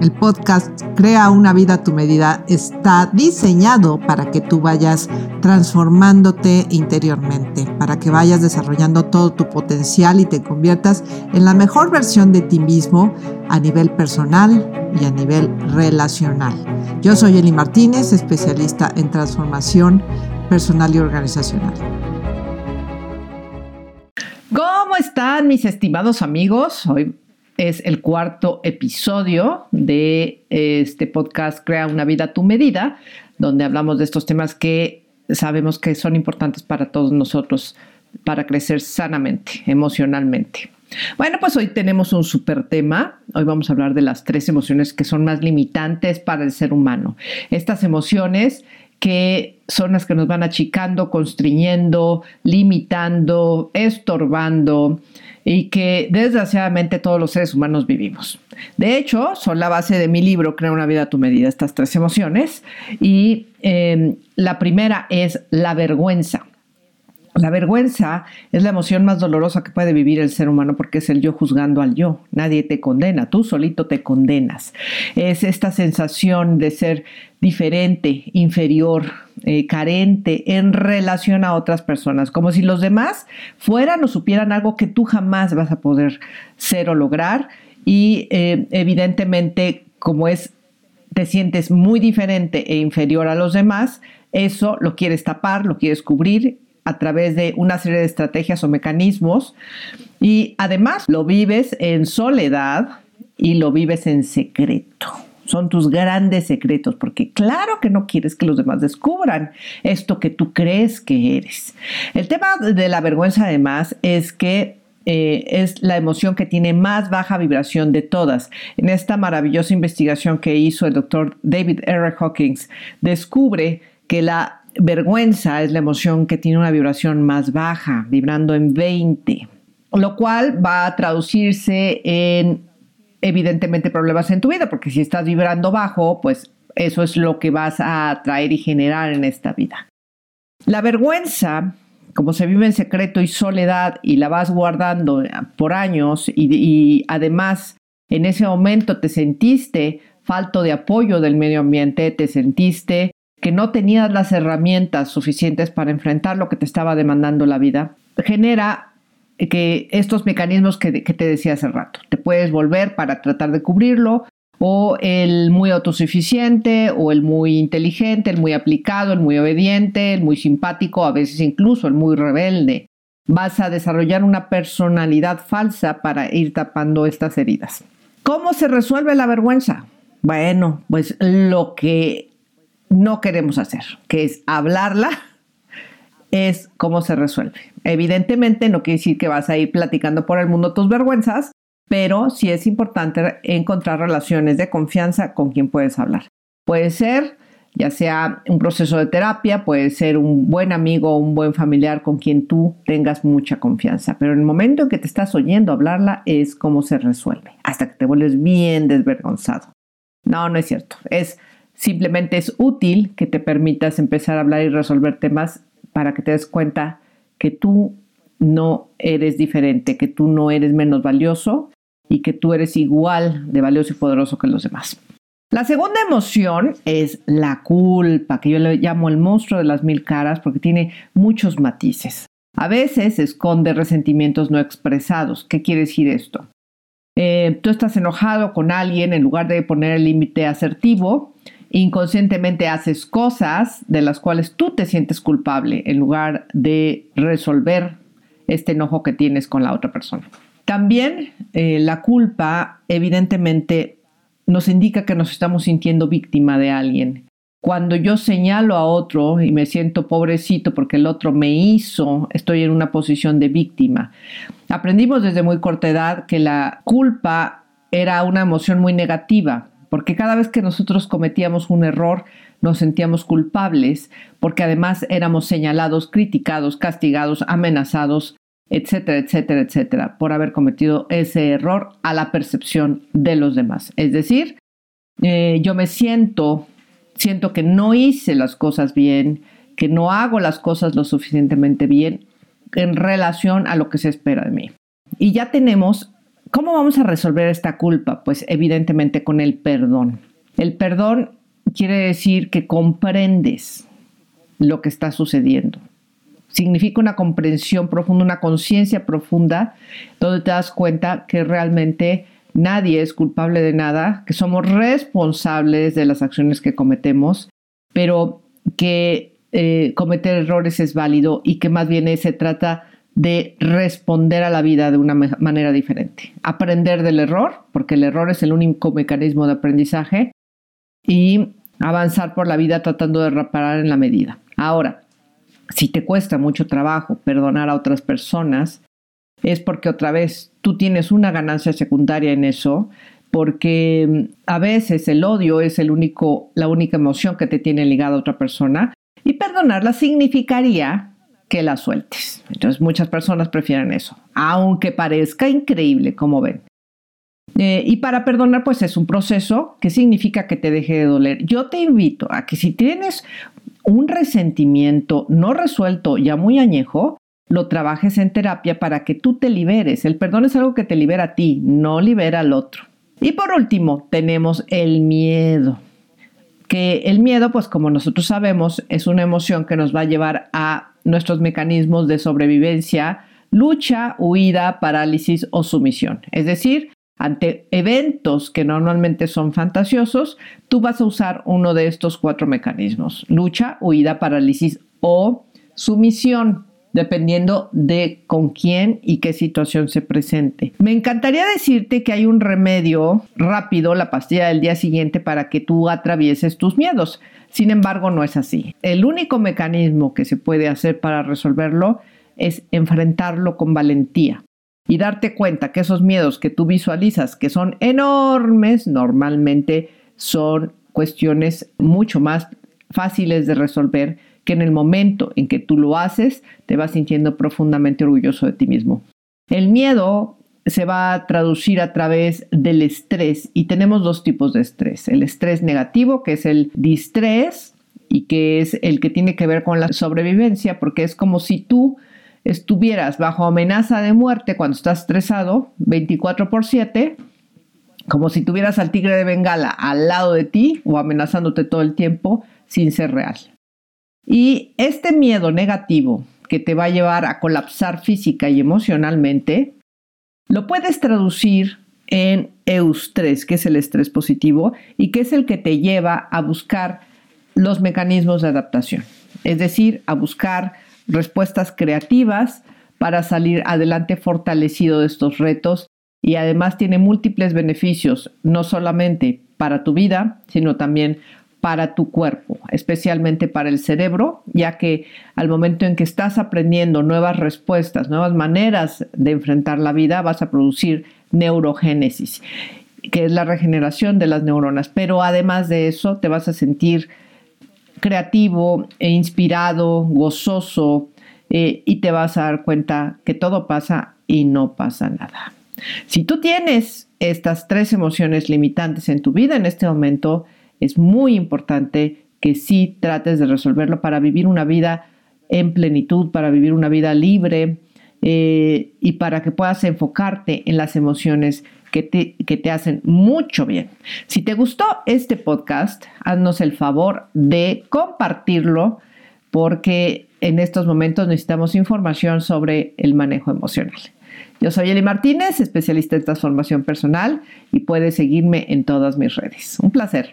El podcast Crea una vida a tu medida está diseñado para que tú vayas transformándote interiormente, para que vayas desarrollando todo tu potencial y te conviertas en la mejor versión de ti mismo a nivel personal y a nivel relacional. Yo soy Eli Martínez, especialista en transformación personal y organizacional. ¿Cómo están mis estimados amigos? Hoy es el cuarto episodio de este podcast Crea una vida a tu medida, donde hablamos de estos temas que sabemos que son importantes para todos nosotros para crecer sanamente, emocionalmente. Bueno, pues hoy tenemos un super tema. Hoy vamos a hablar de las tres emociones que son más limitantes para el ser humano. Estas emociones que son las que nos van achicando, constriñendo, limitando, estorbando y que desgraciadamente todos los seres humanos vivimos. De hecho, son la base de mi libro Crea una vida a tu medida, estas tres emociones. Y eh, la primera es la vergüenza. La vergüenza es la emoción más dolorosa que puede vivir el ser humano porque es el yo juzgando al yo. Nadie te condena, tú solito te condenas. Es esta sensación de ser diferente, inferior, eh, carente en relación a otras personas, como si los demás fueran o supieran algo que tú jamás vas a poder ser o lograr. Y eh, evidentemente, como es, te sientes muy diferente e inferior a los demás, eso lo quieres tapar, lo quieres cubrir a través de una serie de estrategias o mecanismos y además lo vives en soledad y lo vives en secreto. Son tus grandes secretos, porque claro que no quieres que los demás descubran esto que tú crees que eres. El tema de la vergüenza además es que eh, es la emoción que tiene más baja vibración de todas. En esta maravillosa investigación que hizo el doctor David R. Hawkins, descubre que la vergüenza es la emoción que tiene una vibración más baja, vibrando en 20, lo cual va a traducirse en evidentemente problemas en tu vida, porque si estás vibrando bajo, pues eso es lo que vas a atraer y generar en esta vida. La vergüenza, como se vive en secreto y soledad y la vas guardando por años y, y además en ese momento te sentiste falto de apoyo del medio ambiente, te sentiste que no tenías las herramientas suficientes para enfrentar lo que te estaba demandando la vida, genera que estos mecanismos que, te decía hace rato, te puedes volver para tratar de cubrirlo, o el muy autosuficiente, o el muy inteligente, el muy aplicado, el muy obediente, el muy simpático, a veces incluso el muy rebelde. Vas a desarrollar una personalidad falsa para ir tapando estas heridas. ¿Cómo se resuelve la vergüenza? Bueno, pues lo que no queremos hacer, que es hablarla, es cómo se resuelve. Evidentemente no quiere decir que vas a ir platicando por el mundo tus vergüenzas, pero sí es importante encontrar relaciones de confianza con quien puedes hablar. Puede ser ya sea un proceso de terapia, puede ser un buen amigo o un buen familiar con quien tú tengas mucha confianza, pero en el momento en que te estás oyendo hablarla es cómo se resuelve, hasta que te vuelves bien desvergonzado. No, no es cierto. Es Simplemente es útil que te permitas empezar a hablar y resolver temas para que te des cuenta que tú no eres diferente, que tú no eres menos valioso y que tú eres igual de valioso y poderoso que los demás. La segunda emoción es la culpa, que yo le llamo el monstruo de las mil caras porque tiene muchos matices. A veces esconde resentimientos no expresados. ¿Qué quiere decir esto? Eh, tú estás enojado con alguien en lugar de poner el límite asertivo, inconscientemente haces cosas de las cuales tú te sientes culpable en lugar de resolver este enojo que tienes con la otra persona. También eh, la culpa evidentemente nos indica que nos estamos sintiendo víctima de alguien. Cuando yo señalo a otro y me siento pobrecito porque el otro me hizo, estoy en una posición de víctima. Aprendimos desde muy corta edad que la culpa era una emoción muy negativa porque cada vez que nosotros cometíamos un error nos sentíamos culpables, porque además éramos señalados, criticados, castigados, amenazados, etcétera, etcétera, etcétera, por haber cometido ese error a la percepción de los demás. Es decir, eh, yo me siento, siento que no hice las cosas bien, que no hago las cosas lo suficientemente bien en relación a lo que se espera de mí. Y ya tenemos ¿Cómo vamos a resolver esta culpa? Pues evidentemente con el perdón. El perdón quiere decir que comprendes lo que está sucediendo. Significa una comprensión profunda, una conciencia profunda, donde te das cuenta que realmente nadie es culpable de nada, que somos responsables de las acciones que cometemos, pero que eh, cometer errores es válido y que más bien se trata de responder a la vida de una manera diferente. Aprender del error, porque el error es el único mecanismo de aprendizaje, y avanzar por la vida tratando de reparar en la medida. Ahora, si te cuesta mucho trabajo perdonar a otras personas, es porque otra vez tú tienes una ganancia secundaria en eso, porque mm, a veces el odio es el único, la única emoción que te tiene ligada a otra persona y perdonarla significaría que la sueltes. Entonces muchas personas prefieren eso, aunque parezca increíble, como ven. Eh, y para perdonar, pues es un proceso que significa que te deje de doler. Yo te invito a que si tienes un resentimiento no resuelto, ya muy añejo, lo trabajes en terapia para que tú te liberes. El perdón es algo que te libera a ti, no libera al otro. Y por último, tenemos el miedo. Que el miedo, pues como nosotros sabemos, es una emoción que nos va a llevar a nuestros mecanismos de sobrevivencia, lucha, huida, parálisis o sumisión. Es decir, ante eventos que normalmente son fantasiosos, tú vas a usar uno de estos cuatro mecanismos, lucha, huida, parálisis o sumisión dependiendo de con quién y qué situación se presente. Me encantaría decirte que hay un remedio rápido, la pastilla del día siguiente, para que tú atravieses tus miedos. Sin embargo, no es así. El único mecanismo que se puede hacer para resolverlo es enfrentarlo con valentía y darte cuenta que esos miedos que tú visualizas, que son enormes, normalmente son cuestiones mucho más fáciles de resolver que en el momento en que tú lo haces, te vas sintiendo profundamente orgulloso de ti mismo. El miedo se va a traducir a través del estrés y tenemos dos tipos de estrés. El estrés negativo, que es el distrés y que es el que tiene que ver con la sobrevivencia, porque es como si tú estuvieras bajo amenaza de muerte cuando estás estresado 24 por 7, como si tuvieras al tigre de Bengala al lado de ti o amenazándote todo el tiempo sin ser real. Y este miedo negativo que te va a llevar a colapsar física y emocionalmente, lo puedes traducir en eustrés, que es el estrés positivo y que es el que te lleva a buscar los mecanismos de adaptación, es decir, a buscar respuestas creativas para salir adelante fortalecido de estos retos. Y además tiene múltiples beneficios, no solamente para tu vida, sino también para tu cuerpo, especialmente para el cerebro, ya que al momento en que estás aprendiendo nuevas respuestas, nuevas maneras de enfrentar la vida, vas a producir neurogénesis, que es la regeneración de las neuronas. Pero además de eso, te vas a sentir creativo e inspirado, gozoso, eh, y te vas a dar cuenta que todo pasa y no pasa nada. Si tú tienes estas tres emociones limitantes en tu vida en este momento, es muy importante que sí trates de resolverlo para vivir una vida en plenitud, para vivir una vida libre eh, y para que puedas enfocarte en las emociones que te, que te hacen mucho bien. Si te gustó este podcast, haznos el favor de compartirlo porque en estos momentos necesitamos información sobre el manejo emocional. Yo soy Eli Martínez, especialista en transformación personal y puedes seguirme en todas mis redes. Un placer.